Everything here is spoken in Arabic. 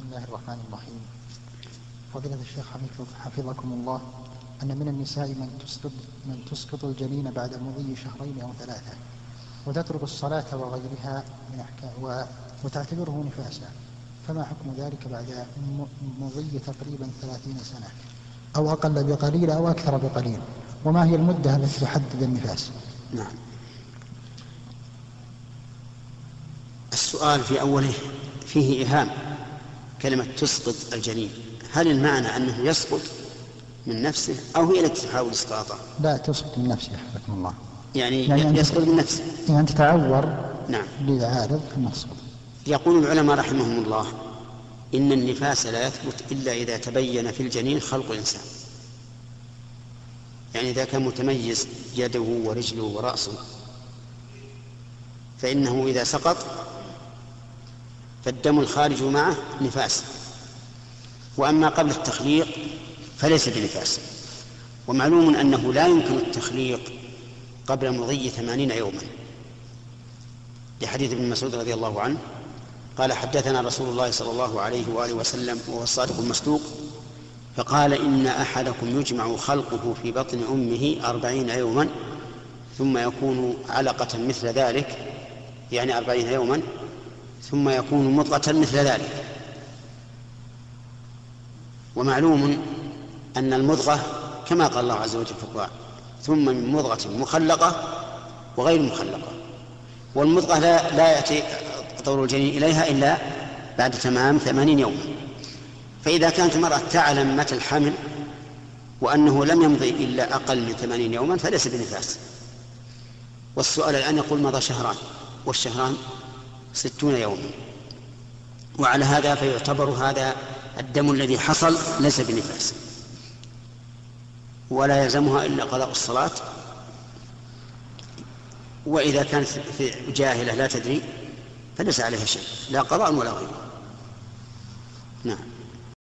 بسم الله الرحمن الرحيم. فضيلة الشيخ حفظكم الله أن من النساء من تسقط من تسقط الجنين بعد مضي شهرين أو ثلاثة وتترك الصلاة وغيرها من أحكام وتعتبره نفاسا. فما حكم ذلك بعد مضي تقريبا ثلاثين سنة؟ أو أقل بقليل أو أكثر بقليل. وما هي المدة التي تحدد النفاس؟ نعم. السؤال في أوله فيه إيهام كلمة تسقط الجنين. هل المعنى أنه يسقط من نفسه أو هي التي تحاول إسقاطه لا تسقط من نفسه حفظكم الله. يعني, يعني يسقط من نفسه. يعني أنت تعور نعم. لعارض أن تسقط يقول العلماء رحمهم الله إن النفاس لا يثبت إلا إذا تبين في الجنين خلق الإنسان. يعني إذا كان متميز يده ورجله ورأسه فإنه إذا سقط فالدم الخارج معه نفاس. وأما قبل التخليق فليس بنفاس. ومعلوم أنه لا يمكن التخليق قبل مضي ثمانين يوما. لحديث ابن مسعود رضي الله عنه قال حدثنا رسول الله صلى الله عليه وآله وسلم وهو الصادق المصدوق فقال إن أحدكم يجمع خلقه في بطن أمه أربعين يوما ثم يكون علقة مثل ذلك يعني أربعين يوما ثم يكون مضغة مثل ذلك. ومعلوم أن المضغة كما قال الله عز وجل في القرآن ثم من مضغة مخلقة وغير مخلقة. والمضغة لا, لا يأتي طور الجنين إليها إلا بعد تمام ثمانين يوما فإذا كانت المرأة تعلم متى الحمل وأنه لم يمضي إلا أقل من ثمانين يوما فليس بنفاس. والسؤال الآن يقول مضى شهران والشهران ستون يوما. وعلى هذا فيعتبر هذا الدم الذي حصل ليس بنفاس. ولا يلزمها إلا قضاء الصلاة. وإذا كانت جاهلة لا تدري فليس عليها شيء. لا قضاء ولا غيره. نعم.